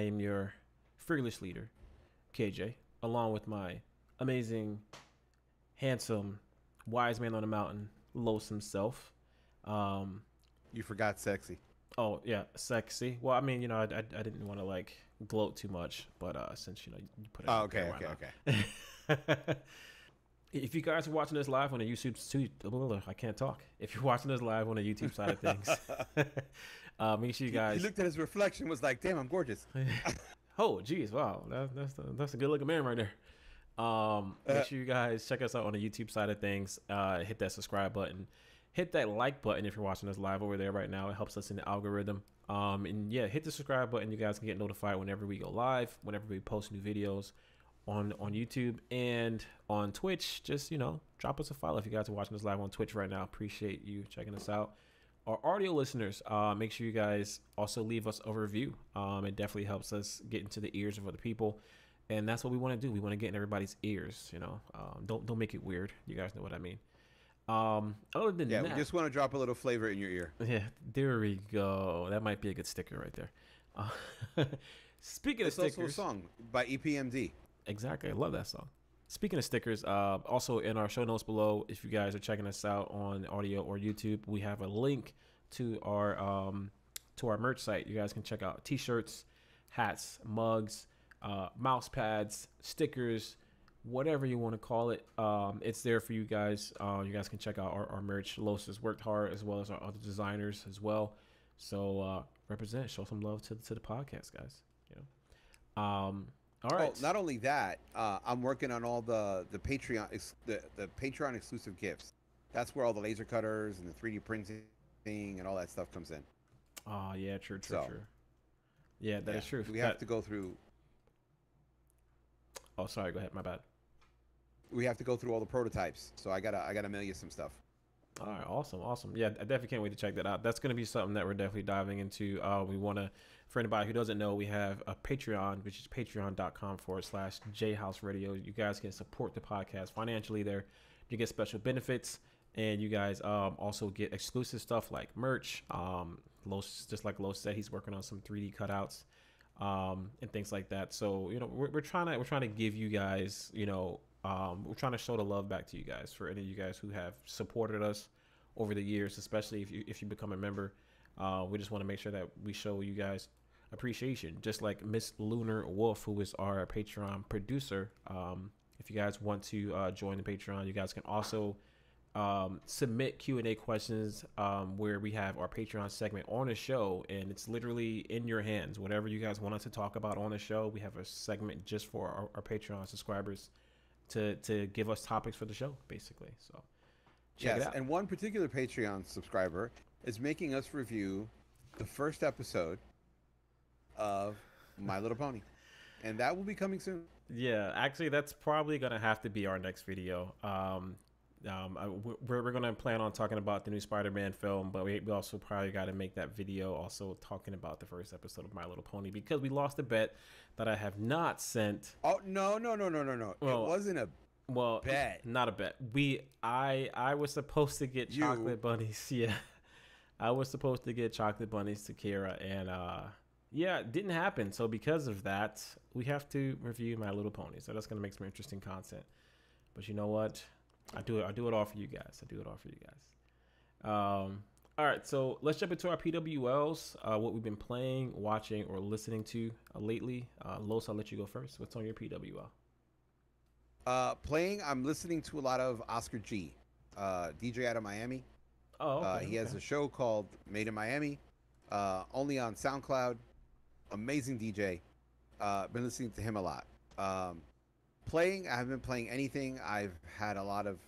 I am your fearless leader, KJ, along with my amazing, handsome, wise man on the mountain, Los himself. Um, you forgot sexy. Oh yeah, sexy. Well, I mean, you know, I, I, I didn't want to like gloat too much, but uh, since you know you put it. Oh, okay, okay, okay. if you guys are watching this live on the YouTube, I can't talk. If you're watching this live on the YouTube side of things, uh, make sure you guys. He looked at his reflection, was like, "Damn, I'm gorgeous." oh, geez, wow, that, that's the, that's a good looking man right there. Um, make sure you guys check us out on the YouTube side of things. Uh, hit that subscribe button hit that like button if you're watching us live over there right now. It helps us in the algorithm. Um, and yeah, hit the subscribe button. You guys can get notified whenever we go live, whenever we post new videos on on YouTube and on Twitch. Just you know, drop us a follow if you guys are watching us live on Twitch right now. Appreciate you checking us out. Our audio listeners, uh, make sure you guys also leave us a review. Um, it definitely helps us get into the ears of other people, and that's what we want to do. We want to get in everybody's ears. You know, um, don't don't make it weird. You guys know what I mean. Um, other than yeah, that, we just want to drop a little flavor in your ear. Yeah, there we go. That might be a good sticker right there. Uh, speaking it's of stickers, also a song by EPMD. Exactly, I love that song. Speaking of stickers, uh, also in our show notes below, if you guys are checking us out on audio or YouTube, we have a link to our um, to our merch site. You guys can check out t-shirts, hats, mugs, uh, mouse pads, stickers, whatever you want to call it. Um, it's there for you guys. Uh, you guys can check out our, our merch. Los has worked hard as well as our other designers as well. So uh, represent, show some love to to the podcast, guys. You know. Um, all right. Oh, not only that, uh, I'm working on all the the Patreon ex- the the Patreon exclusive gifts. That's where all the laser cutters and the 3D printing and all that stuff comes in. Oh yeah, true, true, so, true. Yeah, that yeah, is true. We that... have to go through. Oh, sorry. Go ahead. My bad we have to go through all the prototypes. So I gotta I gotta mail you some stuff. All right, awesome, awesome. Yeah, I definitely can't wait to check that out. That's going to be something that we're definitely diving into. Uh, we want to, for anybody who doesn't know, we have a Patreon, which is patreon.com forward slash JHouze Radio. You guys can support the podcast financially there. You get special benefits, and you guys um, also get exclusive stuff like merch. Um, Los, just like Los said, he's working on some 3D cutouts um, and things like that. So you know, we're, we're trying to we're trying to give you guys, you know, um, we're trying to show the love back to you guys for any of you guys who have supported us over the years, especially if you if you become a member. Uh, we just want to make sure that we show you guys appreciation, just like Miss Lunar Wolf, who is our Patreon producer. Um, if you guys want to uh, join the Patreon, you guys can also um, submit Q and A questions um, where we have our Patreon segment on the show, and it's literally in your hands. Whatever you guys want us to talk about on the show, we have a segment just for our, our Patreon subscribers to to give us topics for the show, basically. So check yes, and one particular Patreon subscriber is making us review the first episode of My Little Pony, and that will be coming soon. Yeah, actually, that's probably gonna have to be our next video. Um, um, I, we're, we're gonna plan on talking about the new Spider-Man film, but we, we also probably got to make that video also talking about the first episode of My Little Pony because we lost a bet that I have not sent. Oh no no no no no no! Well, it wasn't a well bet. Not a bet. We I I was supposed to get you. chocolate bunnies. Yeah, I was supposed to get chocolate bunnies to Kira, and uh, yeah, it didn't happen. So because of that, we have to review My Little Pony. So that's gonna make some interesting content. But you know what? I do it. I do it all for you guys. I do it all for you guys. Um, all right, so let's jump into our PWLs. Uh, what we've been playing, watching, or listening to uh, lately. Uh, Los, I'll let you go first. What's on your PWL? Uh, playing. I'm listening to a lot of Oscar G, uh, DJ out of Miami. Oh, okay, uh, he okay. has a show called Made in Miami, uh, only on SoundCloud. Amazing DJ. Uh, been listening to him a lot. Um, playing, I haven't been playing anything. I've had a lot of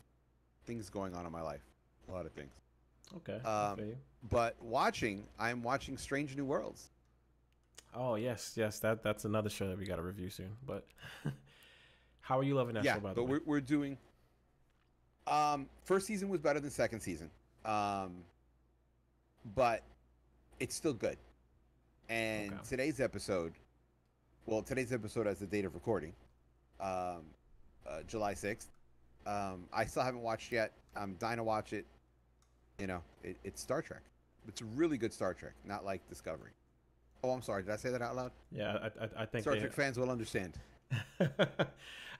things going on in my life. A lot of things. Okay. Um, but watching, I'm watching Strange New Worlds. Oh yes, yes. That that's another show that we got to review soon. But how are you loving that yeah, show? By the but way, we're we're doing. Um, first season was better than second season. Um, but it's still good. And okay. today's episode, well, today's episode has the date of recording, um, uh, July 6th. Um, I still haven't watched yet. I'm dying to watch it. You know, it, it's Star Trek. It's a really good Star Trek, not like Discovery. Oh, I'm sorry. Did I say that out loud? Yeah, I, I, I think Star they, Trek fans will understand.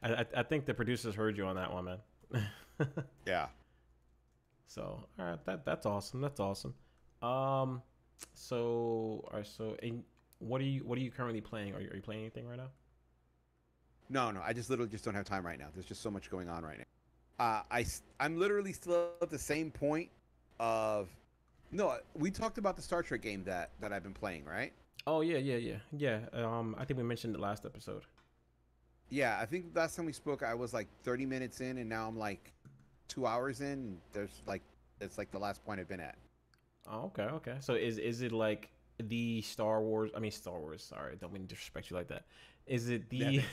I, I think the producers heard you on that one, man. yeah. So, all right, that that's awesome. That's awesome. Um, so, all right, so, and what are you what are you currently playing? Are you, are you playing anything right now? No, no, I just literally just don't have time right now. There's just so much going on right now. Uh, I I'm literally still at the same point of no. We talked about the Star Trek game that that I've been playing, right? Oh yeah, yeah, yeah, yeah. Um, I think we mentioned it last episode. Yeah, I think last time we spoke, I was like 30 minutes in, and now I'm like two hours in. There's like it's like the last point I've been at. Oh, okay, okay. So is is it like the Star Wars? I mean Star Wars. Sorry, don't mean to disrespect you like that. Is it the?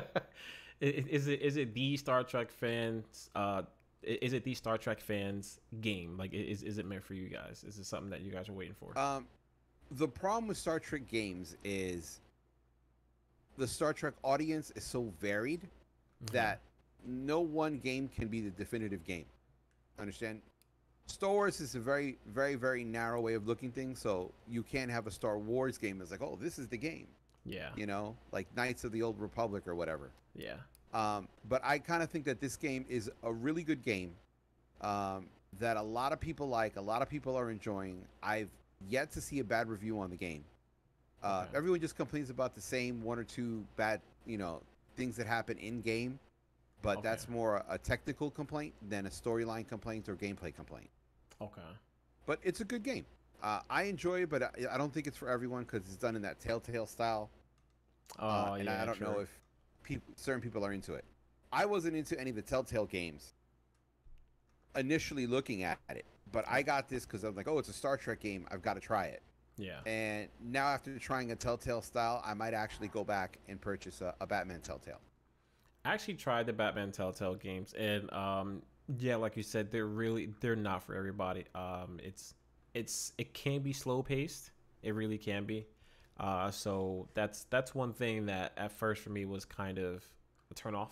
is it is it the Star Trek fans? Uh, is it the Star Trek fans game? Like, is is it meant for you guys? Is it something that you guys are waiting for? Um, the problem with Star Trek games is the Star Trek audience is so varied mm-hmm. that no one game can be the definitive game. Understand? Star Wars is a very, very, very narrow way of looking things. So you can't have a Star Wars game that's like, oh, this is the game. Yeah. You know, like Knights of the Old Republic or whatever. Yeah. Um, but I kind of think that this game is a really good game um, that a lot of people like, a lot of people are enjoying. I've yet to see a bad review on the game. Uh, okay. Everyone just complains about the same one or two bad, you know, things that happen in game, but okay. that's more a technical complaint than a storyline complaint or gameplay complaint. Okay. But it's a good game. Uh, I enjoy it, but I, I, don't think it's for everyone because it's done in that Telltale style. Oh, uh, and yeah, I don't sure. know if people, certain people are into it. I wasn't into any of the Telltale games initially looking at it, but I got this because I was like, oh, it's a Star Trek game. I've got to try it. Yeah. And now after trying a Telltale style, I might actually go back and purchase a, a Batman Telltale. I actually tried the Batman Telltale games, and um, yeah, like you said, they're really they're not for everybody. Um, it's it's it can be slow paced. It really can be. Uh, so that's that's one thing that at first for me was kind of a turn off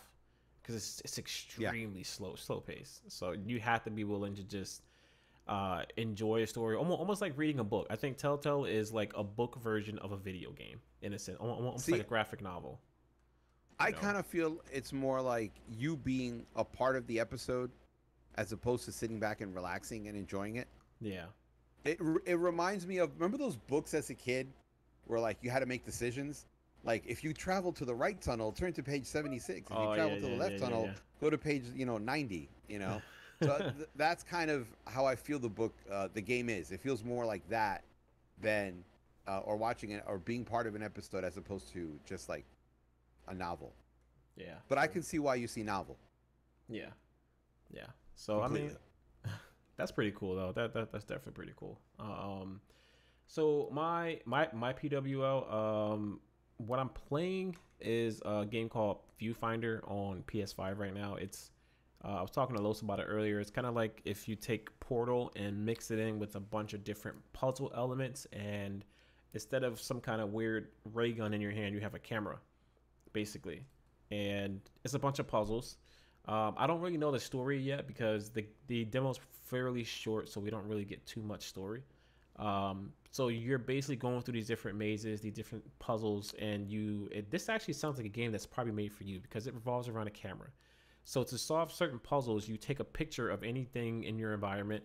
because it's it's extremely yeah. slow slow pace. So you have to be willing to just uh, enjoy a story, almost, almost like reading a book. I think Telltale is like a book version of a video game in a sense, almost See, like a graphic novel. I kind of feel it's more like you being a part of the episode as opposed to sitting back and relaxing and enjoying it. Yeah. It, it reminds me of remember those books as a kid where like you had to make decisions like if you travel to the right tunnel turn to page 76 if oh, you travel yeah, to the yeah, left yeah, tunnel go to page you know 90 you know so th- that's kind of how I feel the book, uh, the game is. It feels more like that than, uh, or watching it or being part of an episode as opposed to just like a novel. Yeah. But I can see why you see novel. Yeah. Yeah. So Completely. I mean, that's pretty cool though. That, that that's definitely pretty cool. Um, so my my my PWL, um, what I'm playing is a game called Viewfinder on PS5 right now. It's uh, I was talking to Los about it earlier. It's kind of like if you take Portal and mix it in with a bunch of different puzzle elements, and instead of some kind of weird ray gun in your hand, you have a camera, basically. And it's a bunch of puzzles. Um, I don't really know the story yet because the the demo's fairly short, so we don't really get too much story. Um, so you're basically going through these different mazes, these different puzzles, and you. It, this actually sounds like a game that's probably made for you because it revolves around a camera. So to solve certain puzzles, you take a picture of anything in your environment,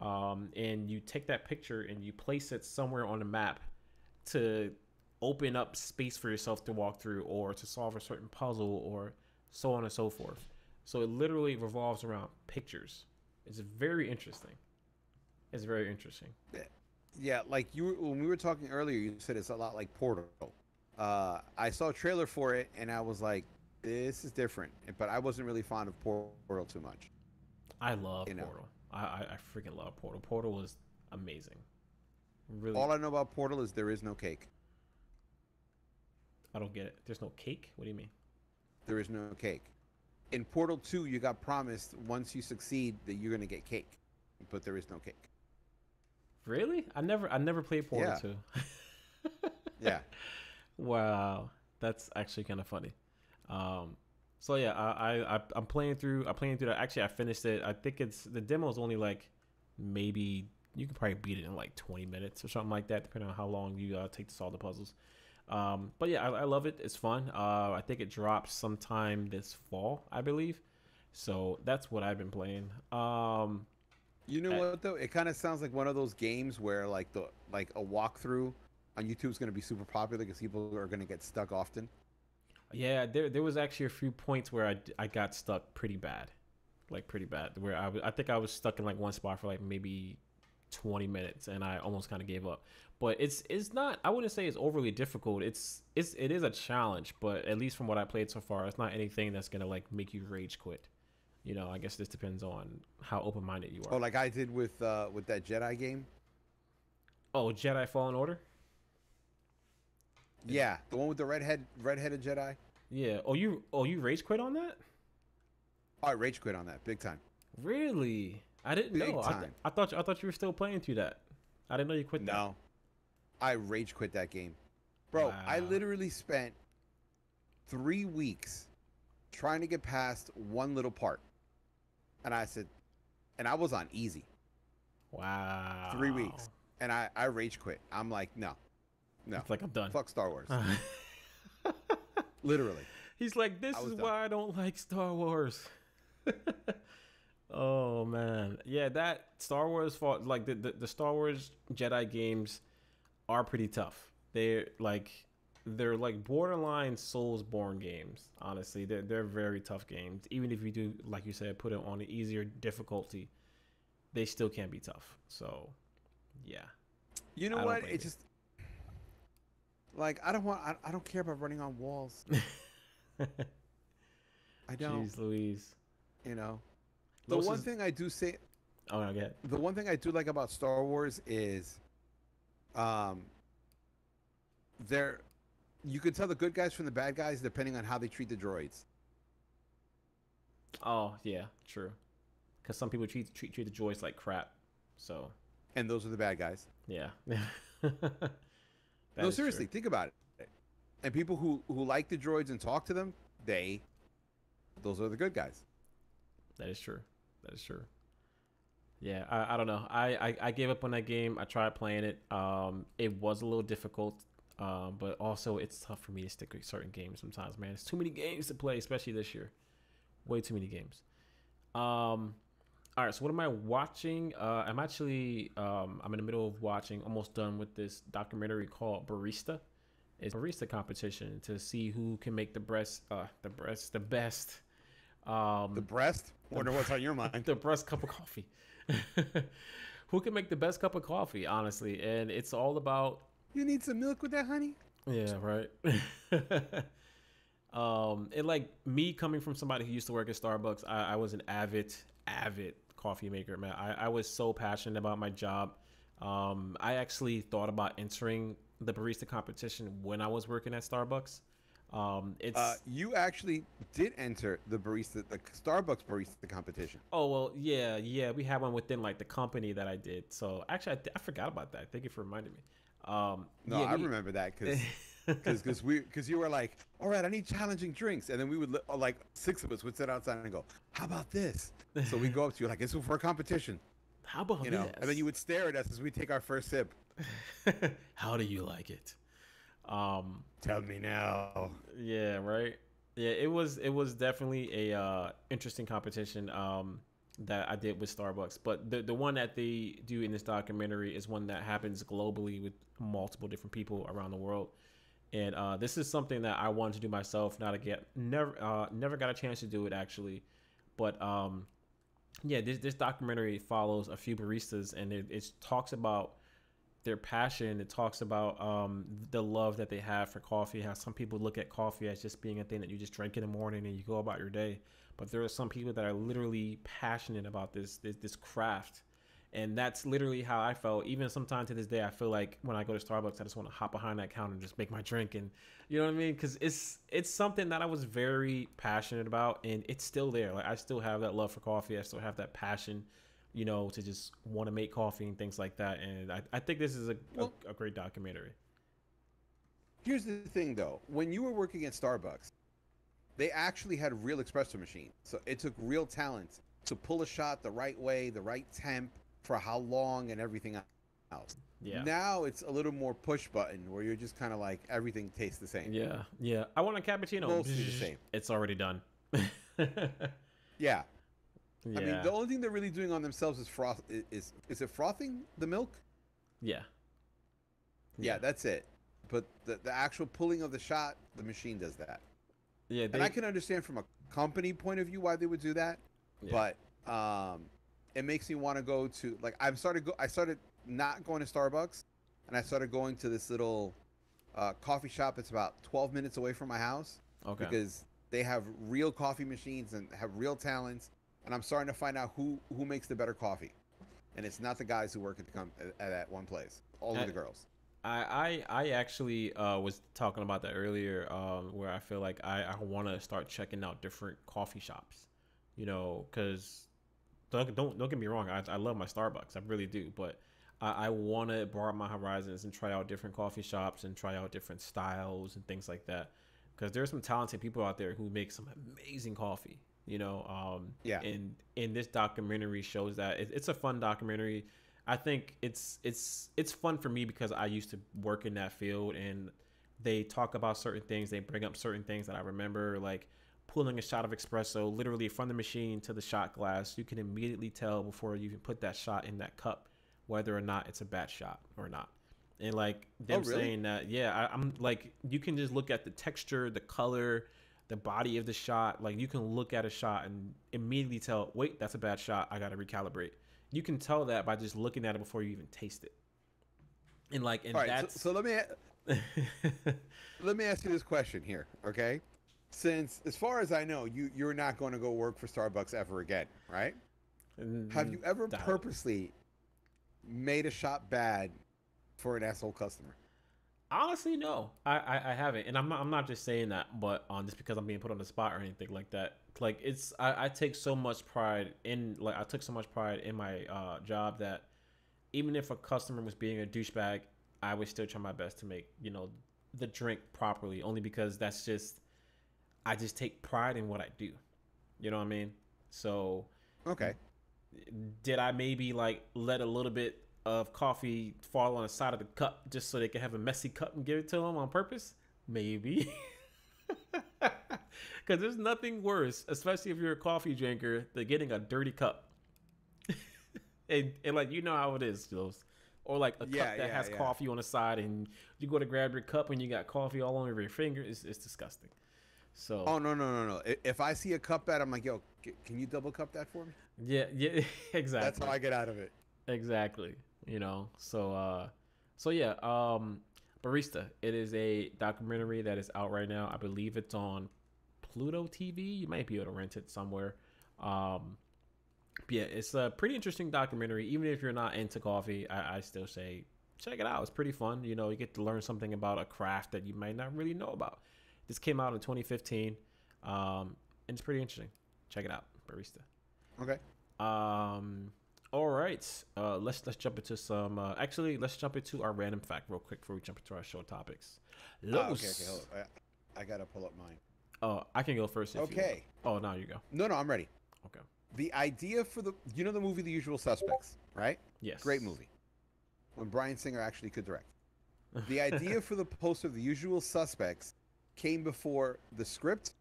um, and you take that picture and you place it somewhere on the map to open up space for yourself to walk through, or to solve a certain puzzle, or so on and so forth. So it literally revolves around pictures. It's very interesting. It's very interesting. Yeah, like you when we were talking earlier, you said it's a lot like Portal. Uh, I saw a trailer for it and I was like, this is different. But I wasn't really fond of Portal too much. I love you Portal. I, I, I freaking love Portal. Portal was amazing. Really. All I know about Portal is there is no cake. I don't get it. There's no cake. What do you mean? There is no cake. In Portal Two, you got promised once you succeed that you're gonna get cake, but there is no cake. Really? I never I never played Portal yeah. Two. yeah. Wow, that's actually kind of funny. Um, so yeah, I, I I'm playing through. I'm playing through that. Actually, I finished it. I think it's the demo is only like maybe you can probably beat it in like 20 minutes or something like that, depending on how long you uh, take to solve the puzzles. Um, but yeah, I, I, love it. It's fun. Uh, I think it drops sometime this fall, I believe. So that's what I've been playing. Um, you know what though? It kind of sounds like one of those games where like the like a walkthrough on YouTube is going to be super popular because people are going to get stuck often. Yeah, there there was actually a few points where I, I got stuck pretty bad, like pretty bad. Where I I think I was stuck in like one spot for like maybe 20 minutes and I almost kind of gave up. But it's it's not I wouldn't say it's overly difficult. It's it's it is a challenge, but at least from what I played so far, it's not anything that's going to like make you rage quit. You know, I guess this depends on how open-minded you are. Oh, like I did with uh with that Jedi game? Oh, Jedi Fallen Order? Yeah, the one with the redhead redheaded Jedi. Yeah. Oh, you oh you rage quit on that? Oh, I rage quit on that big time. Really? I didn't Big know. I, th- I, thought I thought you were still playing through that. I didn't know you quit. No, that. I rage quit that game, bro. Wow. I literally spent three weeks trying to get past one little part, and I said, and I was on easy. Wow. Three weeks, and I I rage quit. I'm like, no, no. It's like I'm done. Fuck Star Wars. literally. He's like, this is done. why I don't like Star Wars. Oh man, yeah, that Star Wars fought like the, the, the Star Wars Jedi games are pretty tough. They're like they're like borderline Soulsborne games. Honestly, they're they're very tough games. Even if you do, like you said, put it on an easier difficulty, they still can be tough. So, yeah. You know what? It just like I don't want. I, I don't care about running on walls. I don't. Jeez Louise. You know, the one is... thing I do say. Oh no, get The one thing I do like about Star Wars is, um, there, you can tell the good guys from the bad guys depending on how they treat the droids. Oh yeah, true. Because some people treat, treat treat the droids like crap. So. And those are the bad guys. Yeah. no, seriously, true. think about it. And people who who like the droids and talk to them, they, those are the good guys. That is true. That is true. Yeah, I, I don't know. I, I, I gave up on that game. I tried playing it. Um, it was a little difficult, um, but also it's tough for me to stick with certain games sometimes. Man, it's too many games to play, especially this year. Way too many games. Um, all right. So what am I watching? Uh, I'm actually um, I'm in the middle of watching. Almost done with this documentary called Barista. It's a barista competition to see who can make the breast, uh, the breast, the best um, the breast? Wonder what's on your mind. the breast cup of coffee. Who can make the best cup of coffee, honestly? And it's all about. You need some milk with that, honey? Yeah, right. um, it like me coming from somebody who used to work at Starbucks, I, I was an avid, avid coffee maker, man. I, I was so passionate about my job. Um, I actually thought about entering the barista competition when I was working at Starbucks. Um, it's uh, you actually did enter the barista, the Starbucks barista competition. Oh well, yeah, yeah, we had one within like the company that I did. So actually, I, th- I forgot about that. Thank you for reminding me. Um, no, yeah, I we... remember that because because we because you were like, all right, I need challenging drinks, and then we would like six of us would sit outside and go, how about this? So we go up to you like, it's for a competition. How about you know? This? And then you would stare at us as we take our first sip. how do you like it? Um, Tell me now. Yeah, right. Yeah, it was it was definitely a uh, interesting competition um, that I did with Starbucks. But the the one that they do in this documentary is one that happens globally with multiple different people around the world. And uh, this is something that I wanted to do myself. Not again. never uh, never got a chance to do it actually, but um, yeah, this this documentary follows a few baristas and it, it talks about their passion. It talks about um, the love that they have for coffee. How some people look at coffee as just being a thing that you just drink in the morning and you go about your day. But there are some people that are literally passionate about this this, this craft, and that's literally how I felt. Even sometimes to this day, I feel like when I go to Starbucks, I just want to hop behind that counter and just make my drink, and you know what I mean? Because it's it's something that I was very passionate about, and it's still there. Like I still have that love for coffee. I still have that passion you know, to just want to make coffee and things like that. And I, I think this is a, well, a, a great documentary. Here's the thing, though. When you were working at Starbucks, they actually had real espresso machines. So it took real talent to pull a shot the right way, the right temp, for how long and everything else. Yeah. Now it's a little more push button where you're just kind of like everything tastes the same. Yeah. Yeah. I want a cappuccino. Mostly the same. It's already done. yeah. Yeah. I mean, the only thing they're really doing on themselves is froth. Is is, is it frothing the milk? yeah. Yeah, that's it. But the the actual pulling of the shot, the machine does that. Yeah. They, and I can understand from a company point of view why they would do that, yeah. but um, it makes me want to go to like I've started go I started not going to Starbucks, and I started going to this little uh, coffee shop that's about 12 minutes away from my house okay. because they have real coffee machines and have real talents, and I'm starting to find out who who makes the better coffee, and it's not the guys who work at the com- at that one place, all of the girls. I, I I actually uh, was talking about that earlier, um, where I feel like I, I want to start checking out different coffee shops, you know, because don't, don't don't get me wrong, I, I love my Starbucks, I really do, but I, I want to broaden my horizons and try out different coffee shops and try out different styles and things like that, because there's some talented people out there who make some amazing coffee, you know, um, Yeah. and and this documentary shows that it, it's a fun documentary. I think it's it's it's fun for me because I used to work in that field and they talk about certain things, they bring up certain things that I remember like pulling a shot of espresso literally from the machine to the shot glass. You can immediately tell before you even put that shot in that cup whether or not it's a bad shot or not. And like oh, them Oh, really? saying that, yeah, I, I'm like you can just look at the texture, the color, the body of the shot. Like you can look at a shot and immediately tell, wait, that's a bad shot. I got to recalibrate. You can tell that by just looking at it before you even taste it. And like, and All right, so, that's so let me let me ask you this question here, okay? Since, as far as I know, you you're not going to go work for Starbucks ever again, right? Have mm, you ever Doubt purposely made a shot bad for an asshole customer? Honestly, no, I, I, I haven't, and I'm not, I'm not just saying that, but um, just because I'm being put on the spot or anything like that. Like it's, I, I take so much pride in, like I took so much pride in my uh, job that even if a customer was being a douchebag, I would still try my best to make you know the drink properly, only because that's just, I just take pride in what I do. You know what I mean? So Okay. did I maybe like let a little bit of coffee fall on the side of the cup just so they can have a messy cup and give it to them on purpose? Maybe. Because there's nothing worse, especially if you're a coffee drinker, than getting a dirty cup. and, and like, you know how it is, Jules. Or like a Yeah, cup that yeah, has yeah. coffee on the side and you go to grab your cup and you got coffee all over your finger. It's, it's disgusting. So, Oh no no no no! If I see a cup bad, I'm like, yo, can you double cup that for me? yeah, yeah, exactly. That's how I get out of it. exactly you know? So uh so yeah um barista it is a documentary that is out right now. I believe it's on pluto tv you might be able to rent it somewhere. Um yeah it's a pretty interesting documentary. Even if you're not into coffee I, I still say check it out. It's pretty fun. You know you get to learn something about a craft that you might not really know about. This came out in 2015 um and it's pretty interesting. Check it out barista. Okay. um. All right. Uh. Let's let's jump into some. Uh, actually, let's jump into our random fact real quick before we jump into our show topics. Oh, Los. okay. Okay. Hold on. I, I gotta pull up mine. Oh, I can go first. If you. Okay. Oh, now you go. No, no, I'm ready. Okay. The idea for the you know the movie The Usual Suspects, right? Yes. Great movie. When Bryan Singer actually could direct. The idea for the poster of The Usual Suspects came before the script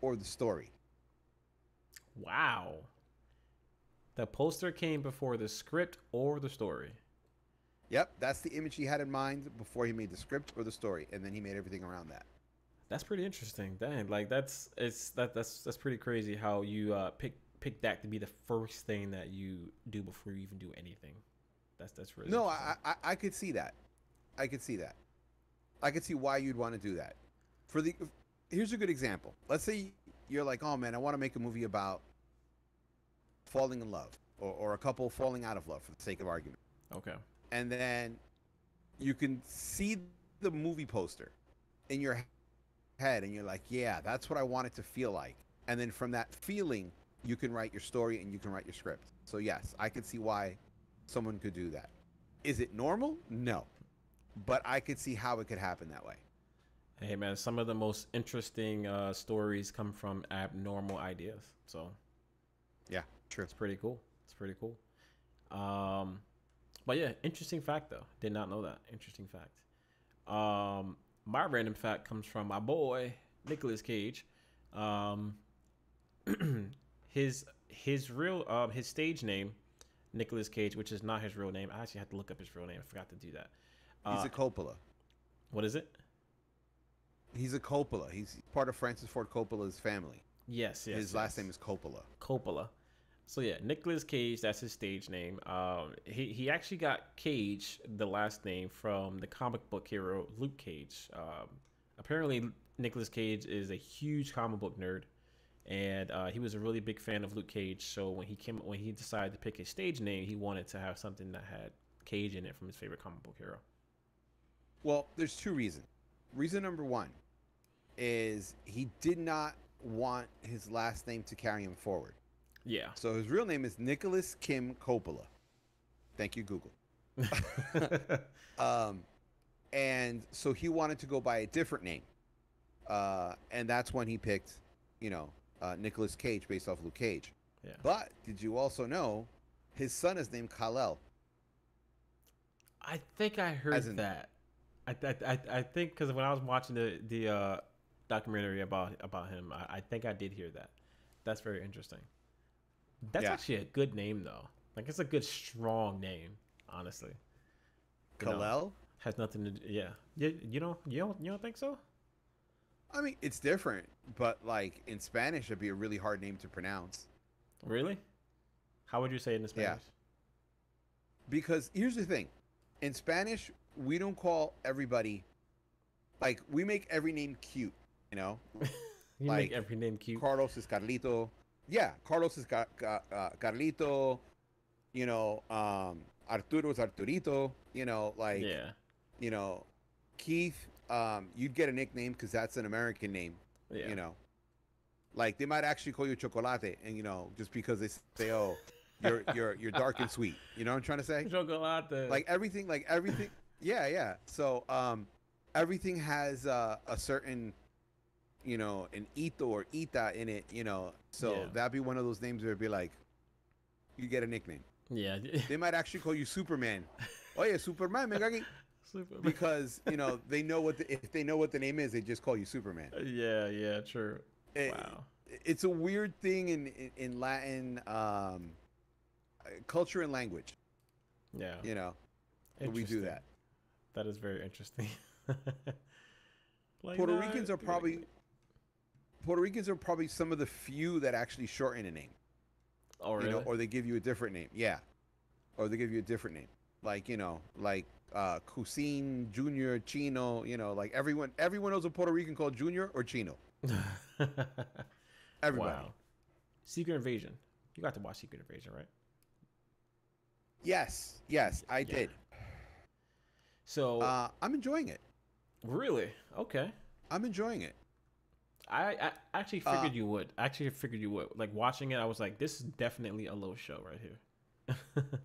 or the story. Wow. The poster came before the script or the story. Yep, that's the image he had in mind before he made the script or the story, and then he made everything around that. That's pretty interesting. Dang, like that's it's that that's that's pretty crazy how you uh pick pick that to be the first thing that you do before you even do anything. That's that's really No. I, I I could see that. I could see that. I could see why you'd want to do that. For the here's a good example. Let's say you're like, oh man, I want to make a movie about falling in love, or, or a couple falling out of love, for the sake of argument. okay. And then you can see the movie poster in your head, and you're like, yeah, that's what I want it to feel like. And then from that feeling, you can write your story and you can write your script. So yes, I could see why someone could do that. Is it normal? No. But I could see how it could happen that way. Hey man, some of the most interesting uh, stories come from abnormal ideas. So Yeah, true. it's pretty cool. It's pretty cool. Um, but yeah, interesting fact though. Did not know that. Interesting fact. Um, my random fact comes from my boy Nicolas Cage. Um, his his real um his stage name, Nicolas Cage, which is not his real name. I actually had to look up his real name. I forgot to do that. He's uh, a Coppola. What is it? He's a Coppola. He's part of Francis Ford Coppola's family. Yes, yes. His yes. last name is Coppola. Coppola. So yeah, Nicolas Cage. That's his stage name. Um, he he actually got Cage the last name from the comic book hero Luke Cage. Um, apparently Nicolas Cage is a huge comic book nerd, and uh, he was a really big fan of Luke Cage. So when he came when he decided to pick his stage name, he wanted to have something that had Cage in it from his favorite comic book hero. Well, there's two reasons. Reason number one is he did not want his last name to carry him forward. Yeah. So his real name is Nicolas Kim Coppola. Thank you, Google. um, and so he wanted to go by a different name. Uh, and that's when he picked, you know, uh, Nicolas Cage based off Luke Cage. Yeah. But did you also know his son is named Kal-El? I think I heard in, that. I, I, I think because when I was watching the the uh, documentary about about him, I, I think I did hear that. That's very interesting. That's yeah. actually a good name though. Like it's a good strong name, honestly. Kal-El has nothing to do. Yeah, you, you know you don't you don't think so? I mean, it's different, but like in Spanish, it'd be a really hard name to pronounce. Really? How would you say it in Spanish? Yeah. Because here's the thing, in Spanish, we don't call everybody like we make every name cute. You know, you like, make every name cute. Carlos is Carlito yeah, Carlos is Car- Car- uh, Carlito. You know, um, Arturo is Arturito. You know, like yeah, you know, Keith. Um, you'd get a nickname because that's an American name. Yeah. You know, like they might actually call you Chocolate, and you know, just because they say, "Oh, you're you're you're dark and sweet." You know what I'm trying to say? Chocolate. Like everything, like everything. yeah, yeah. So, um, everything has uh, a certain you know, an Ito or Ita in it, you know. So yeah. that'd be one of those names where it'd be like, you get a nickname. Yeah. they might actually call you Superman. Oh yeah, Superman, Megagi. Superman. Because you know they know what the, if they know what the name is, they just call you Superman. Yeah, yeah, true. It, wow. It's a weird thing in in, in Latin um, culture and language. Yeah. You know, we do that. That is very interesting. like Puerto Ricans are probably Puerto Ricans are probably some of the few that actually shorten a name. Oh, really? You know, or they give you a different name. Yeah. Or they give you a different name. Like, you know, like uh Cuisine, Junior, Chino, you know, like everyone everyone knows a Puerto Rican called Junior or Chino. Everybody. Wow. Secret Invasion. You got to watch Secret Invasion, right? Yes. Yes, I yeah. did. So uh, I'm enjoying it. Really? Okay. I'm enjoying it. I, I actually figured uh, you would. I actually figured you would. Like watching it, I was like, this is definitely a low show right here.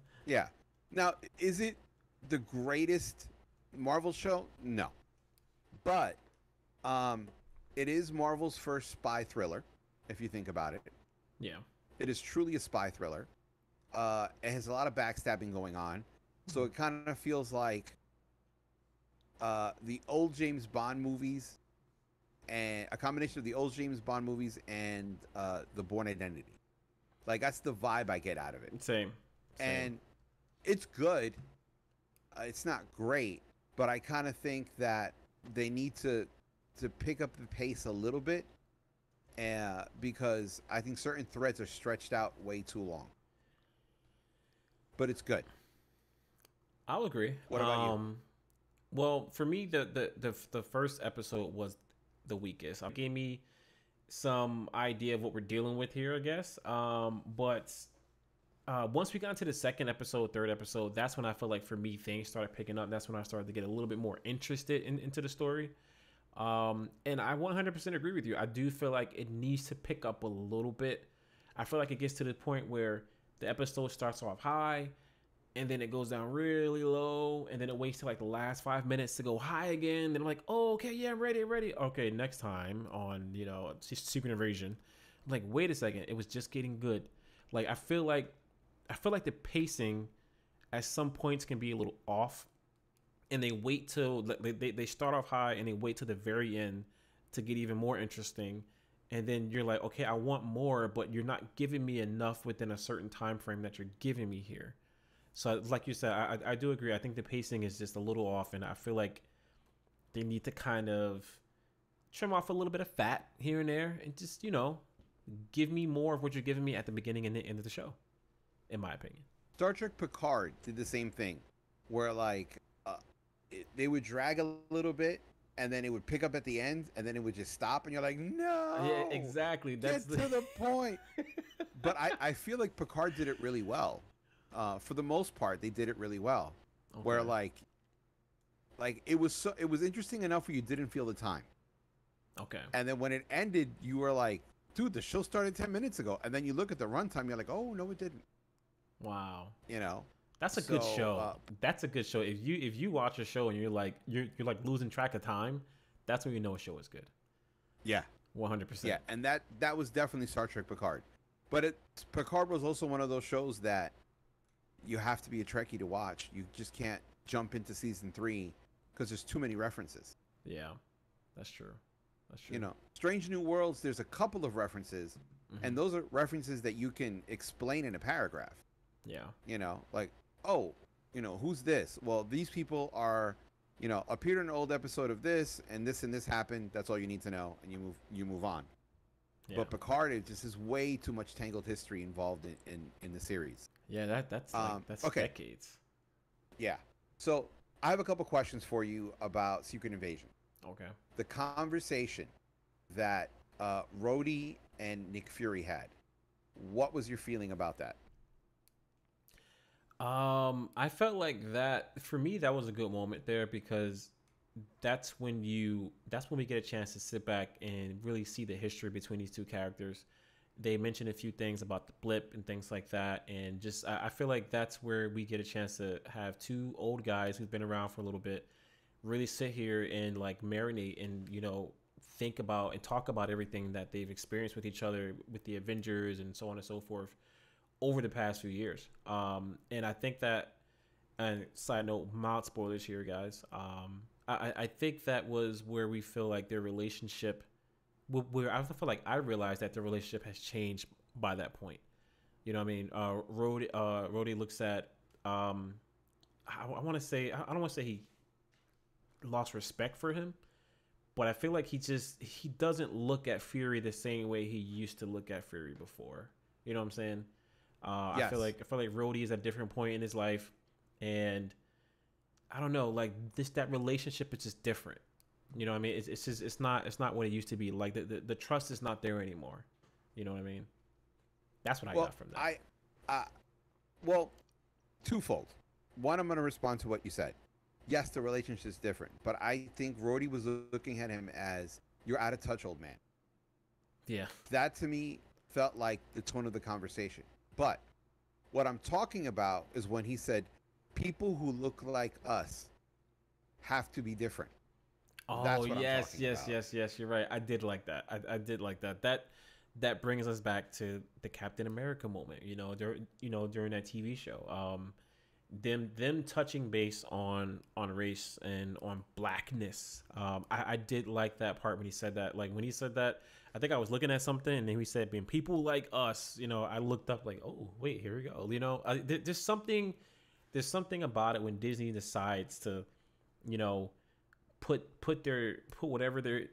yeah. Now, is it the greatest Marvel show? No. But um it is Marvel's first spy thriller, if you think about it. Yeah. It is truly a spy thriller. Uh it has a lot of backstabbing going on. So it kind of feels like uh the old James Bond movies and a combination of the old James Bond movies and uh, the Bourne Identity. Like that's the vibe I get out of it. Same. Same. And it's good. Uh, it's not great, but I kind of think that they need to to pick up the pace a little bit, uh, because I think certain threads are stretched out way too long. But it's good. I'll agree. What about um, you? Well, for me, the, the the the first episode was the weakest. It gave me some idea of what we're dealing with here, I guess. Um, but uh, once we got into the second episode, third episode, that's when I felt like for me things started picking up. That's when I started to get a little bit more interested in, into the story. Um, and I 100% agree with you. I do feel like it needs to pick up a little bit. I feel like it gets to the point where the episode starts off high and then it goes down really low, and then it waits till like the last five minutes to go high again. Then I'm like, oh, okay, yeah, I'm ready, ready. Okay, next time on you know Secret Invasion, I'm like, wait a second, it was just getting good. Like I feel like I feel like the pacing at some points can be a little off, and they wait till they they, they start off high and they wait to the very end to get even more interesting and then you're like okay i want more but you're not giving me enough within a certain time frame that you're giving me here so like you said i, I do agree i think the pacing is just a little off and i feel like they need to kind of trim off a little bit of fat here and there and just you know give me more of what you're giving me at the beginning and the end of the show in my opinion star trek picard did the same thing where like uh, it, they would drag a little bit and then it would pick up at the end, and then it would just stop, and you're like, no, yeah, exactly. That's get the... to the point. but I, I feel like Picard did it really well. Uh, for the most part, they did it really well. Okay. Where like, like it was so it was interesting enough where you didn't feel the time. Okay. And then when it ended, you were like, dude, the show started ten minutes ago, and then you look at the runtime, you're like, oh no, it didn't. Wow. You know. That's a so, good show. Uh, that's a good show. If you if you watch a show and you're like you're you're like losing track of time, that's when you know a show is good. Yeah, one hundred percent. Yeah, and that that was definitely Star Trek Picard, but it Picard was also one of those shows that you have to be a Trekkie to watch. You just can't jump into season three because there's too many references. Yeah, that's true. That's true. You know, Strange New Worlds. There's a couple of references, mm-hmm. and those are references that you can explain in a paragraph. Yeah. You know, like oh, you know, who's this? Well, these people are, you know, appeared in an old episode of this, and this and this happened. That's all you need to know, and you move you move on. Yeah. But Picard is just is way too much tangled history involved in in, in the series. Yeah, that that's like, um, that's okay. decades. Yeah. So I have a couple questions for you about Secret Invasion. Okay. The conversation that uh, Rhodey and Nick Fury had. What was your feeling about that? Um, I felt like that for me that was a good moment there because that's when you that's when we get a chance to sit back and really see the history between these two characters. They mentioned a few things about the blip and things like that, and just I, I feel like that's where we get a chance to have two old guys who've been around for a little bit really sit here and like marinate and you know think about and talk about everything that they've experienced with each other with the Avengers and so on and so forth over the past few years. Um, and I think that, and side note, mild spoilers here, guys. Um, I, I think that was where we feel like their relationship, where I also feel like I realized that the relationship has changed by that point. You know what I mean? Uh, Rhodey, uh, Rhodey looks at, um, I, I want to say, I don't want to say he lost respect for him, but I feel like he just, he doesn't look at Fury the same way he used to look at Fury before. You know what I'm saying? Uh, yes. I feel like I feel like Rhodey is at a different point in his life, and I don't know, like this that relationship is just different. You know what I mean? It's, it's just it's not it's not what it used to be. Like the, the, the trust is not there anymore. You know what I mean? That's what I well, got from that. I, uh, well, twofold. One, I'm going to respond to what you said. Yes, the relationship is different, but I think Rhodey was looking at him as you're out of touch, old man. Yeah. That to me felt like the tone of the conversation. But what I'm talking about is when he said, people who look like us have to be different. Oh yes, yes, about. yes, yes. You're right. I did like that. I, I did like that. That that brings us back to the Captain America moment. You know, during you know during that TV show, um, them them touching base on on race and on blackness. Um, I, I did like that part when he said that. Like when he said that, I think I was looking at something and then he said, "Being people like us," you know, I looked up like, "Oh, wait, here we go." You know, I, there's something, there's something about it when Disney decides to, you know, put put their put whatever their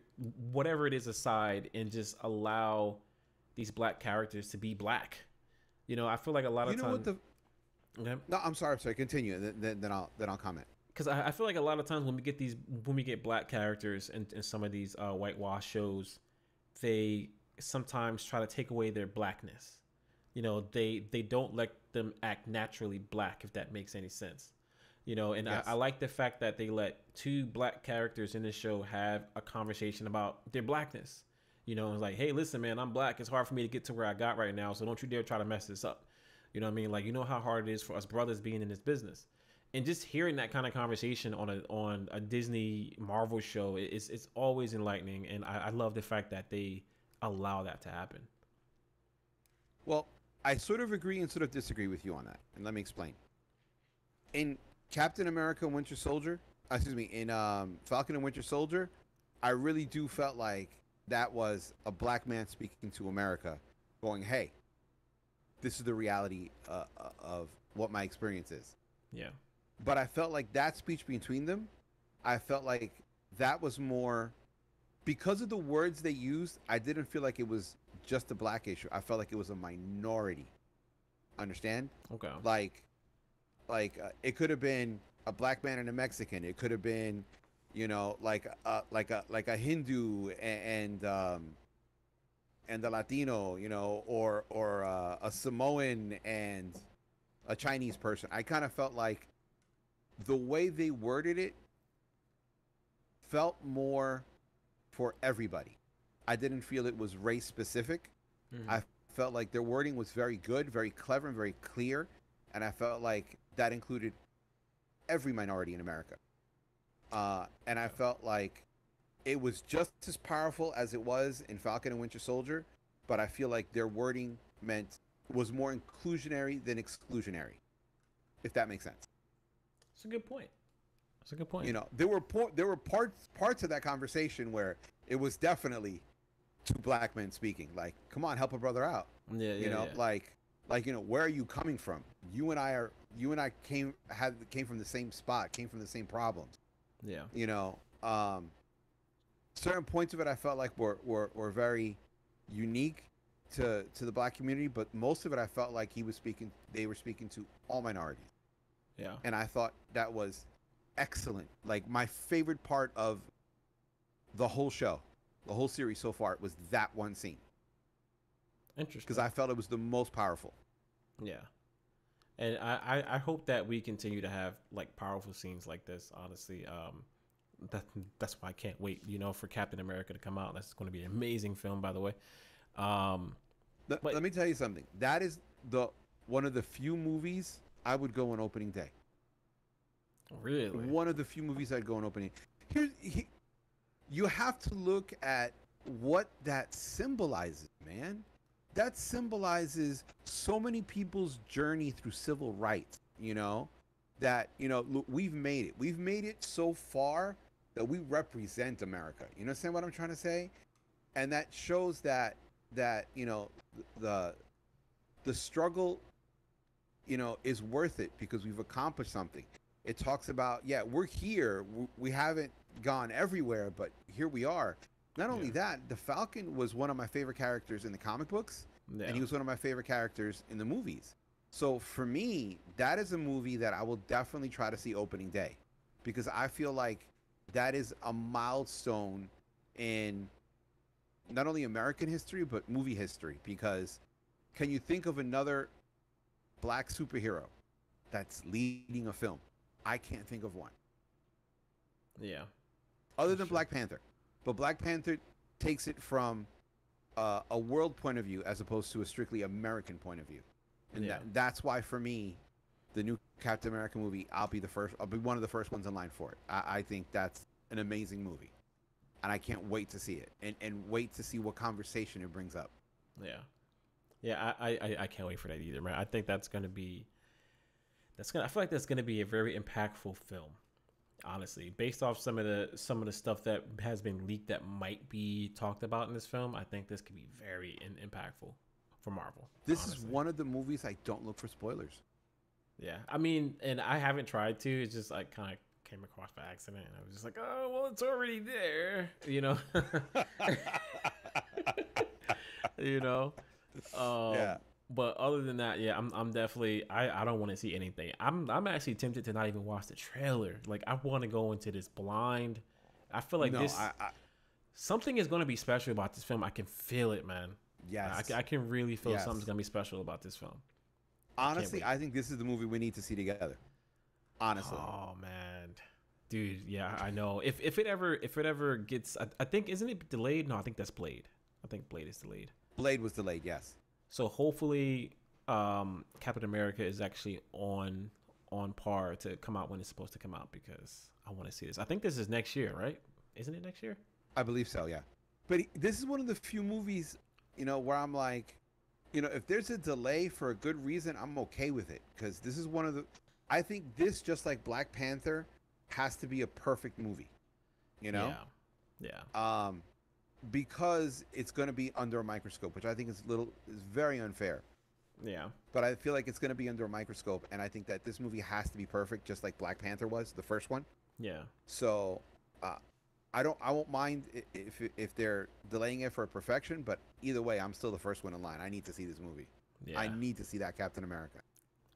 whatever it is aside and just allow these black characters to be black. You know, I feel like a lot you of times. The... Okay. No, I'm sorry. I'm sorry. Continue. Then, then, then I'll then I'll comment. Because I, I, feel like a lot of times when we get these when we get black characters in, in some of these uh, whitewash shows, they sometimes try to take away their blackness. You know, they they don't let them act naturally black, if that makes any sense. You know, and yes. I, I, like the fact that they let two black characters in the show have a conversation about their blackness. You know, it's like, hey, listen, man, I'm black. It's hard for me to get to where I got right now, so don't you dare try to mess this up. You know what I mean? Like, you know how hard it is for us brothers being in this business and just hearing that kind of conversation on a on a Disney Marvel show it's it's always enlightening, and I, I love the fact that they allow that to happen. Well, I sort of agree and sort of disagree with you on that, and let me explain. In Captain America: and Winter Soldier, uh, excuse me, in um, Falcon and Winter Soldier, I really do felt like that was a black man speaking to America, going, "Hey, this is the reality uh, uh of what my experience is." Yeah. But I felt like that speech between them, I felt like that was more because of the words they used. I didn't feel like it was just a black issue. I felt like it was a minority. Understand? Okay. Like, like uh, it could have been a black man and a Mexican. It could have been, you know, like a like a like a Hindu and, and um and a Latino, you know, or or uh, a Samoan and a Chinese person. I kind of felt like the way they worded it felt more for everybody. I didn't feel it was race specific. Mm-hmm. I felt like their wording was very good, very clever, and very clear. And I felt like that included every minority in America. Uh, and I felt like it was just as powerful as it was in Falcon and Winter Soldier, but I feel like their wording meant was more inclusionary than exclusionary, if that makes sense. It's a good point. That's a good point. You know, there were po- there were parts parts of that conversation where it was definitely two black men speaking. Like, come on, help a brother out. Yeah, yeah. You know, yeah. like like you know, where are you coming from? You and I are you and I came had came from the same spot, came from the same problems. Yeah. You know, um, certain points of it I felt like were were, were very unique to to the black community, but most of it I felt like he was speaking they were speaking to all minorities. Yeah. And I thought that was excellent. Like my favorite part of the whole show, the whole series so far was that one scene. Interesting. Because I felt it was the most powerful. Yeah. And I, I, I hope that we continue to have like powerful scenes like this, honestly. Um that that's why I can't wait, you know, for Captain America to come out. That's going to be an amazing film, by the way. Um, let, but, let me tell you something. That is the one of the few movies I would go on opening day. Really? One of the few movies I'd go on opening. Here, he, you have to look at what that symbolizes, man. That symbolizes so many people's journey through civil rights, you know, that, you know, look, we've made it. We've made it so far that we represent America. You understand what I'm trying to say? And that shows that that, you know, the the struggle you know, is worth it because we've accomplished something. It talks about, yeah, we're here. We haven't gone everywhere, but here we are. Not only yeah. that, the Falcon was one of my favorite characters in the comic books, yeah. and he was one of my favorite characters in the movies. So for me, that is a movie that I will definitely try to see opening day because I feel like that is a milestone in not only American history but movie history because can you think of another black superhero that's leading a film. I can't think of one. Yeah. Other than sure. Black Panther. But Black Panther takes it from uh, a world point of view as opposed to a strictly American point of view. And yeah. that, that's why, for me, the new Captain America movie, I'll be the first, I'll be one of the first ones in line for it. I, I think that's an amazing movie. And I can't wait to see it and, and wait to see what conversation it brings up. Yeah. Yeah, I, I, I can't wait for that either, man. I think that's gonna be that's gonna I feel like that's gonna be a very impactful film. Honestly, based off some of the some of the stuff that has been leaked that might be talked about in this film, I think this could be very in, impactful for Marvel. This honestly. is one of the movies I don't look for spoilers. Yeah, I mean, and I haven't tried to. It's just like kind of came across by accident, and I was just like, oh, well, it's already there, you know. you know. Um, yeah. But other than that, yeah, I'm I'm definitely I, I don't want to see anything. I'm I'm actually tempted to not even watch the trailer. Like I want to go into this blind. I feel like no, this I, I, something is going to be special about this film. I can feel it, man. Yes, I, I can really feel yes. something's going to be special about this film. Honestly, I, think this is the movie we need to see together. Honestly. Oh man, dude. Yeah, I know. If if it ever if it ever gets, I, I think isn't it delayed? No, I think that's Blade. I think Blade is delayed. Blade was delayed, yes. So hopefully, um, Captain America is actually on on par to come out when it's supposed to come out because I want to see this. I think this is next year, right? Isn't it next year? I believe so, yeah. But this is one of the few movies, you know, where I'm like, you know, if there's a delay for a good reason, I'm okay with it because this is one of the. I think this, just like Black Panther, has to be a perfect movie. You know. Yeah. Yeah. Um, because it's going to be under a microscope, which I think is little is very unfair. Yeah. But I feel like it's going to be under a microscope, and I think that this movie has to be perfect, just like Black Panther was, the first one. Yeah. So, uh, I don't. I won't mind if if they're delaying it for perfection, but either way, I'm still the first one in line. I need to see this movie. Yeah. I need to see that Captain America.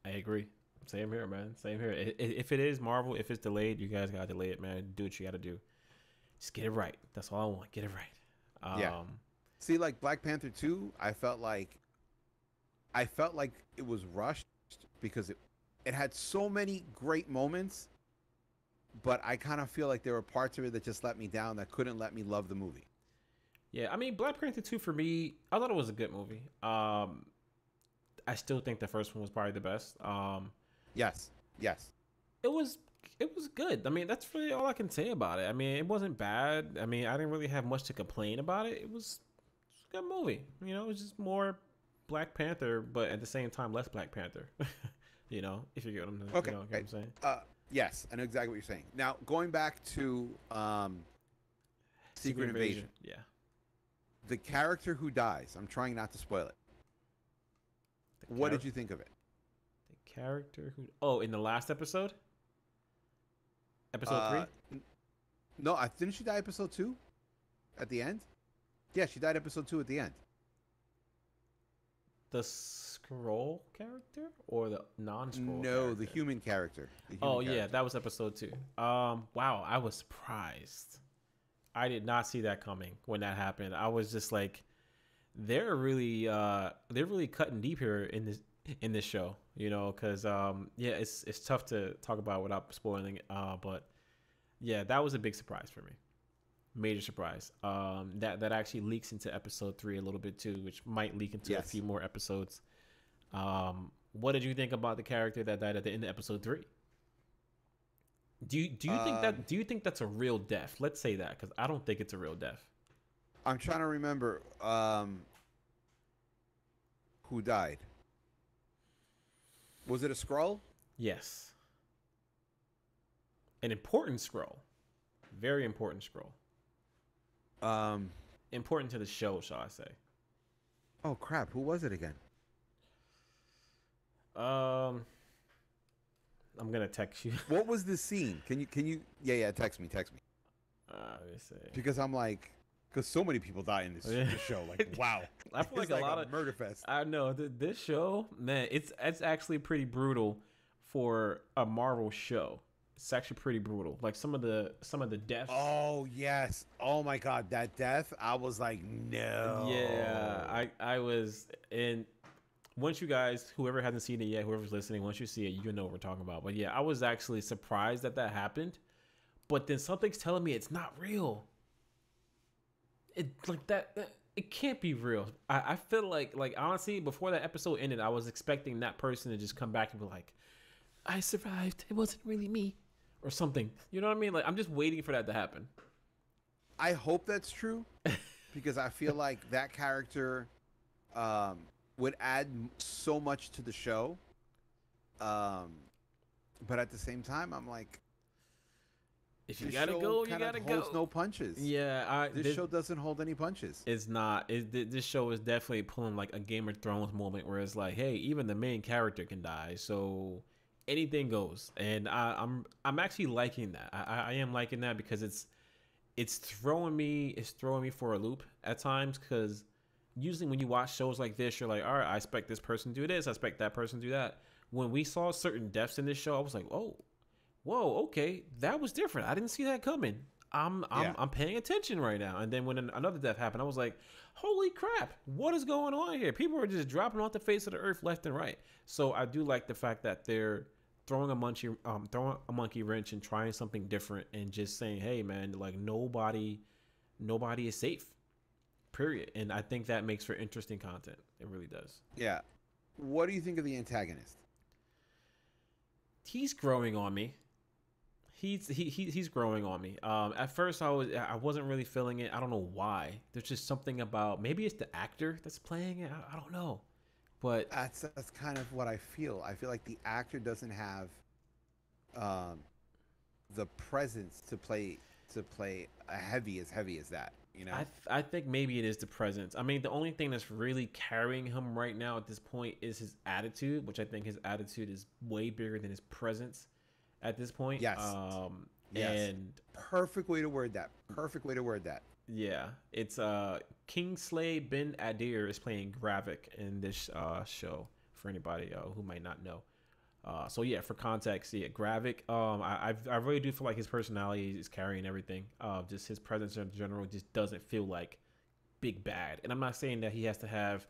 I agree. Same here, man. Same here. If it is Marvel, if it's delayed, you guys gotta delay it, man. Do what you gotta do. Just get it right. That's all I want. Get it right. Um, yeah. See, like Black Panther two, I felt like, I felt like it was rushed because it, it had so many great moments but I kind of feel like there were parts of it that just let me down that couldn't let me love the movie. Yeah, I mean Black Panther 2 for me, I thought it was a good movie. Um I still think the first one was probably the best. Um Yes. Yes. It was it was good. I mean, that's really all I can say about it. I mean, it wasn't bad. I mean, I didn't really have much to complain about it. It was, it was a good movie. You know, it was just more Black Panther, but at the same time less Black Panther. you know, if you get what I'm, okay. you know, what I'm saying. Uh, Yes, I know exactly what you're saying. Now, going back to um, Secret, Secret Invasion. Invasion. Yeah. The character who dies, I'm trying not to spoil it. The what char- did you think of it? The character who. Oh, in the last episode? Episode uh, 3? No, I didn't she die episode 2? At the end? Yeah, she died episode 2 at the end. The Skrull character or the non-Skrull? No, character? the human character. The human oh character. yeah, that was episode two. Um, wow, I was surprised. I did not see that coming when that happened. I was just like, they're really, uh, they're really cutting deep here in this in this show, you know, because um, yeah, it's it's tough to talk about without spoiling it. Uh, but yeah, that was a big surprise for me major surprise. Um, that that actually leaks into episode three a little bit too, which might leak into yes. a few more episodes. Um, what did you think about the character that died at the end of episode three? Do you do you think that um, do you think that's a real death? Let's say that because I don't think it's a real death. I'm trying to remember um, who died. Was it a Skrull? Yes. An important Skrull. Very important Skrull. Um, important to the show, shall I say? Oh crap! Who was it again? Um, I'm gonna text you. what was the scene? Can you can you? Yeah, yeah. Text me. Text me. Uh, let me see. Because I'm like, because so many people die in this, this show. Like, wow. I feel like, like, a lot a of murder fest. I know th- this show, man. It's it's actually pretty brutal for a Marvel show. It's actually pretty brutal. Like some of the some of the deaths. Oh yes. Oh my god, that death. I was like, no. Yeah, I I was in once you guys, whoever hasn't seen it yet, whoever's listening, once you see it, you know what we're talking about. But yeah, I was actually surprised that that happened. But then something's telling me it's not real. It like that. It can't be real. I, I feel like like honestly, before that episode ended, I was expecting that person to just come back and be like, "I survived. It wasn't really me," or something. You know what I mean? Like I'm just waiting for that to happen. I hope that's true because I feel like that character um, would add so much to the show. Um, but at the same time, I'm like, if you gotta go, you gotta go. no punches. Yeah, I, this, this, show doesn't hold any punches. It's not. It, this show is definitely pulling like a Game of Thrones moment where it's like, hey, even the main character can die, so anything goes. And I, am I'm, I'm actually liking that. I, I am liking that because it's it's throwing me it's throwing me for a loop at times because usually when you watch shows like this, you're like, all right, I expect this person to do this, I expect that person to do that. When we saw certain deaths in this show, I was like, oh, whoa, okay, that was different. I didn't see that coming. I'm I'm yeah. I'm paying attention right now. And then when another death happened, I was like, holy crap, what is going on here? People are just dropping off the face of the earth left and right. So I do like the fact that they're throwing a monkey um throwing a monkey wrench and trying something different and just saying, hey man, like nobody nobody is safe period. And I think that makes for interesting content. It really does. Yeah. What do you think of the antagonist? He's growing on me. He's he, he he's growing on me. Um, at first I was I wasn't really feeling it. I don't know why. There's just something about maybe it's the actor that's playing it. I, I don't know. But that's that's kind of what I feel. I feel like the actor doesn't have um, the presence to play to play a heavy as heavy as that. You know, I th- I think maybe it is the presence. I mean, the only thing that's really carrying him right now at this point is his attitude, which I think his attitude is way bigger than his presence at this point. Yes. Um, yes. And perfect way to word that. Perfect way to word that. Yeah, it's uh Kingsley Ben-Adir is playing Gravik in this uh show for anybody uh, who might not know. Uh, so yeah, for context, yeah, Gravik. Um, I I really do feel like his personality is carrying everything. Uh, just his presence in general just doesn't feel like big bad. And I'm not saying that he has to have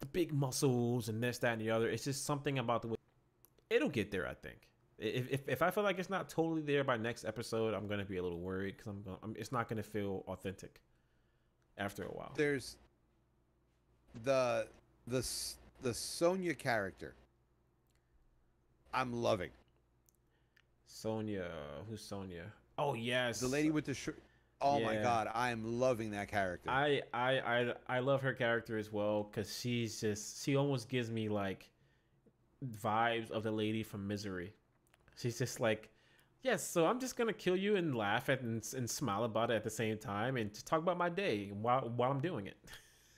the big muscles and this, that, and the other. It's just something about the way it'll get there. I think. If, if, if I feel like it's not totally there by next episode, I'm gonna be a little worried because I'm, I'm it's not gonna feel authentic after a while. There's the the the Sonya character I'm loving. Sonya, who's Sonya? Oh yes, the lady with the shirt. Oh yeah. my god, I am loving that character. I I I, I love her character as well because she's just she almost gives me like vibes of the lady from Misery. She's just like, yes, so I'm just gonna kill you and laugh at and, and smile about it at the same time and talk about my day while while I'm doing it.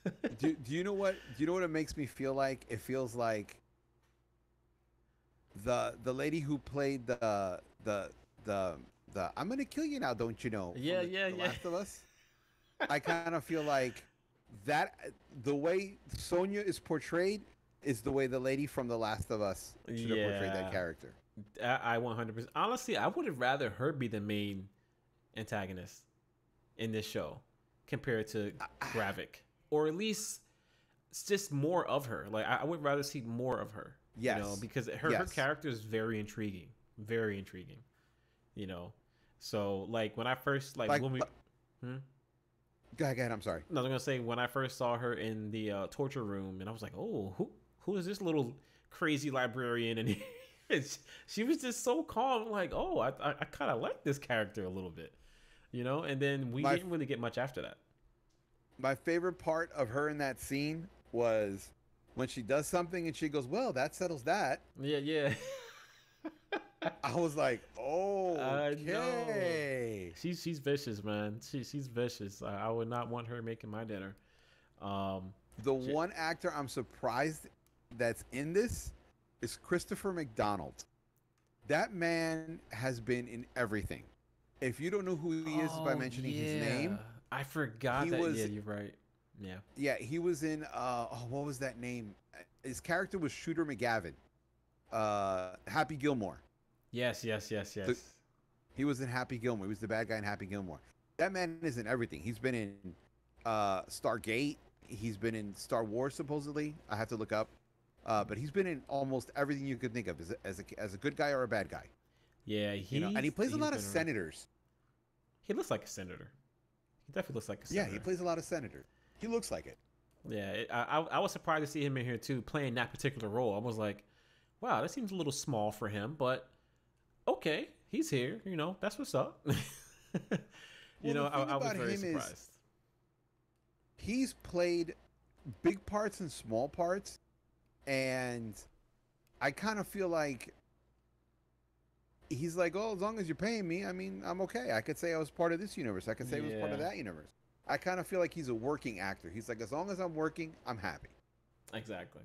do, do you know what do you know what it makes me feel like? It feels like the the lady who played the the the the I'm gonna kill you now, don't you know? Yeah, the, yeah, the yeah. Last of Us. I kind of feel like that the way Sonya is portrayed is the way the lady from The Last of Us should yeah. have portrayed that character. I, I 100%. Honestly, I would have rather her be the main antagonist in this show compared to Gravik, or at least it's just more of her. Like I, would rather see more of her. Yes. You know, because her yes. her character is very intriguing, very intriguing. You know, so like when I first like, like when we. Hmm? Go ahead. I'm sorry. No, I was gonna say when I first saw her in the uh, torture room, and I was like, "Oh, who who is this little crazy librarian?" And she was just so calm. Like, "Oh, I I, I kind of like this character a little bit," you know. And then we my, didn't really get much after that. My favorite part of her in that scene was when she does something and she goes, "Well, that settles that." Yeah, yeah. I was like, "Oh, okay." She's she's vicious, man. She she's vicious. I, I, would not want her making my dinner. Um, the she, one actor I'm surprised that's in this is Christopher McDonald. That man has been in everything. If you don't know who he is oh, by mentioning yeah. his name, I forgot he that. Was, yeah, you're right. Yeah. Yeah, he was in uh oh, what was that name? His character was Shooter McGavin. Uh Happy Gilmore. Yes, yes, yes, yes. The, he was in Happy Gilmore. He was the bad guy in Happy Gilmore. That man is in everything. He's been in uh Stargate. He's been in Star Wars supposedly. I have to look up. Uh, but he's been in almost everything you could think of as a, as a, as a good guy or a bad guy. Yeah, he you know, and he plays a lot of senators. He looks like a senator. He definitely looks like a senator. Yeah, he plays a lot of senators. He looks like it. Yeah, it, I, I was surprised to see him in here too, playing that particular role. I was like, wow, that seems a little small for him, but okay, he's here. You know, that's what's up. you well, know, I, I, was very surprised. he's played big parts and small parts, and I kind of feel like he's like, oh, as long as you're paying me, I mean, I'm okay. I could say I was part of this universe. I could say yeah. I was part of that universe. I kind of feel like he's a working actor. He's like, as long as I'm working, I'm happy. Exactly.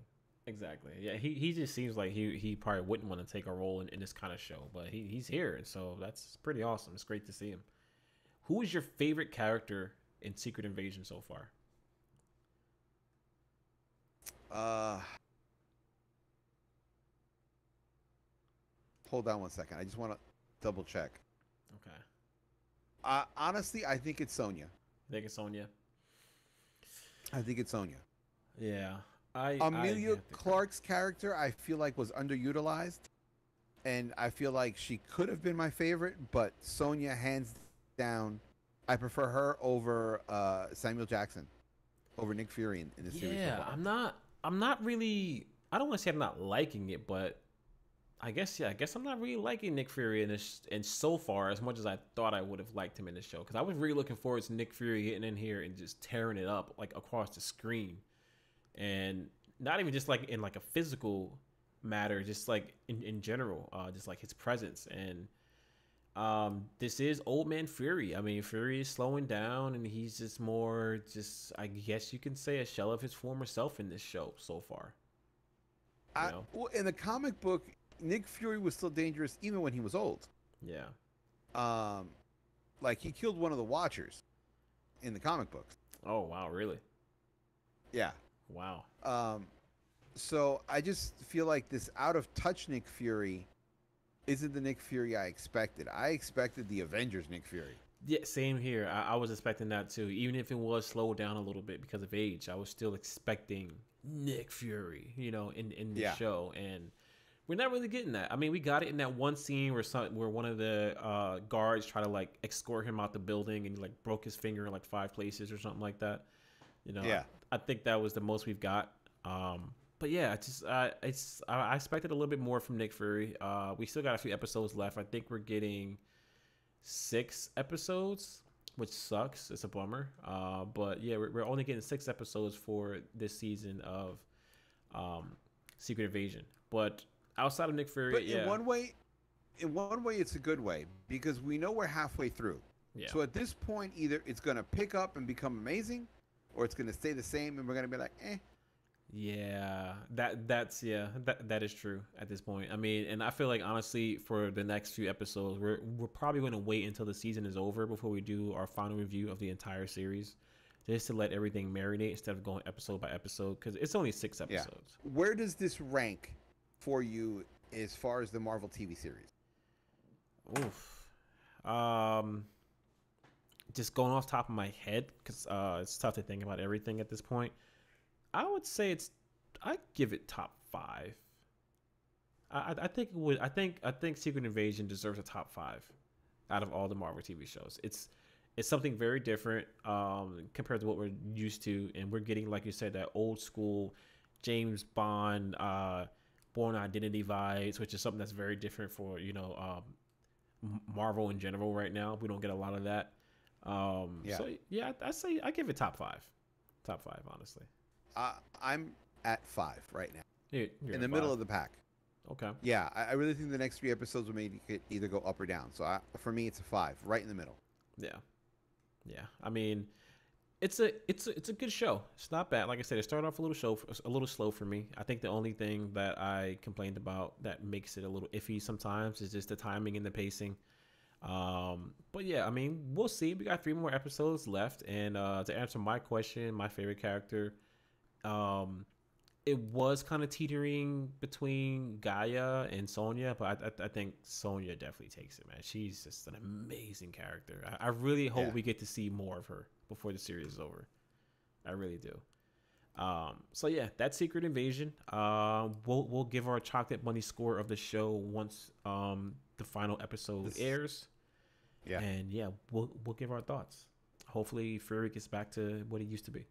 Exactly. Yeah, he, he just seems like he, he probably wouldn't want to take a role in, in this kind of show, but he, he's here, so that's pretty awesome. It's great to see him. Who is your favorite character in Secret Invasion so far? Uh, hold on one second. I just want to double check. Okay. Uh, honestly, I think it's Sonya. I think it's Sonya. I think it's Sonya. Yeah. I Emilia I Clarke's character I feel like was underutilized. And I feel like she could have been my favorite, but Sonya hands down I prefer her over uh, Samuel Jackson, over Nick Fury in, in the series. Yeah, I'm not. I'm not really. I don't want to say I'm not liking it, but I guess yeah, I guess I'm not really liking Nick Fury in this and so far as much as I thought I would have liked him in the show because I was really looking forward to Nick Fury getting in here and just tearing it up like across the screen, and not even just like in like a physical matter, just like in, in general, uh, just like his presence. And um, this is Old Man Fury. I mean, Fury is slowing down, and he's just more, just I guess you can say, a shell of his former self in this show so far. I, well, in the comic book, Nick Fury was still dangerous even when he was old. Yeah. Um, like he killed one of the Watchers in the comic books. Oh wow, really? Yeah. Wow. Um, so I just feel like this out of touch Nick Fury isn't the Nick Fury I expected. I expected the Avengers Nick Fury. Yeah, same here. I, I, was expecting that too. Even if it was slowed down a little bit because of age, I was still expecting Nick Fury, you know, in in the yeah. show, and we're not really getting that. I mean, we got it in that one scene where some where one of the uh, guards try to like escort him out the building and he, like broke his finger in like five places or something like that. You know, yeah. I, I think that was the most we've got. Um, but yeah, it's just uh, it's I expected a little bit more from Nick Fury. Uh, we still got a few episodes left. I think we're getting six episodes, which sucks. It's a bummer. Uh, but yeah, we're, we're only getting six episodes for this season of um, Secret Invasion. But outside of Nick Fury, but yeah. in one way, in one way, it's a good way because we know we're halfway through. Yeah. So at this point, either it's going to pick up and become amazing, or it's going to stay the same, and we're going to be like, eh, yeah, that that's yeah, that that is true at this point. I mean, and I feel like honestly, for the next few episodes, we're we're probably going to wait until the season is over before we do our final review of the entire series, just to let everything marinate instead of going episode by episode because it's only six episodes. Yeah. Where does this rank for you as far as the Marvel TV series? Oof. Um. Just going off top of my head because uh, it's tough to think about everything at this point. I would say it's. I give it top five. I, I think it would. I think I think Secret Invasion deserves a top five out of all the Marvel TV shows. It's it's something very different um, compared to what we're used to, and we're getting, like you said, that old school James Bond, uh, Bourne Identity vibes, which is something that's very different for you know um, Marvel in general right now. We don't get a lot of that. Um, yeah. So yeah, I, I say I give it top five, top five, honestly. Uh, I'm at five right now. You're, you're in the middle of the pack. Okay. Yeah, I, I, really think the next three episodes will maybe either go up or down. So I, for me, it's a five, right in the middle. Yeah, yeah. I mean, it's a it's a, it's a good show. It's not bad. Like I said, it started off a little show a little slow for me. I think the only thing that I complained about that makes it a little iffy sometimes is just the timing and the pacing. Um, but yeah, I mean, we'll see. We got three more episodes left, and uh, to answer my question, my favorite character um, it was kind of teetering between G'iah and Sonya, but I, I, I, think Sonya definitely takes it, man. She's just an amazing character. I, I really hope yeah. we get to see more of her before the series is over. I really do. Um, so yeah, that Secret Invasion. Uh, we'll we'll give our chocolate money score of the show once um the final episode this, airs. Yeah, and yeah, we'll we'll give our thoughts. Hopefully, Fury gets back to what he used to be.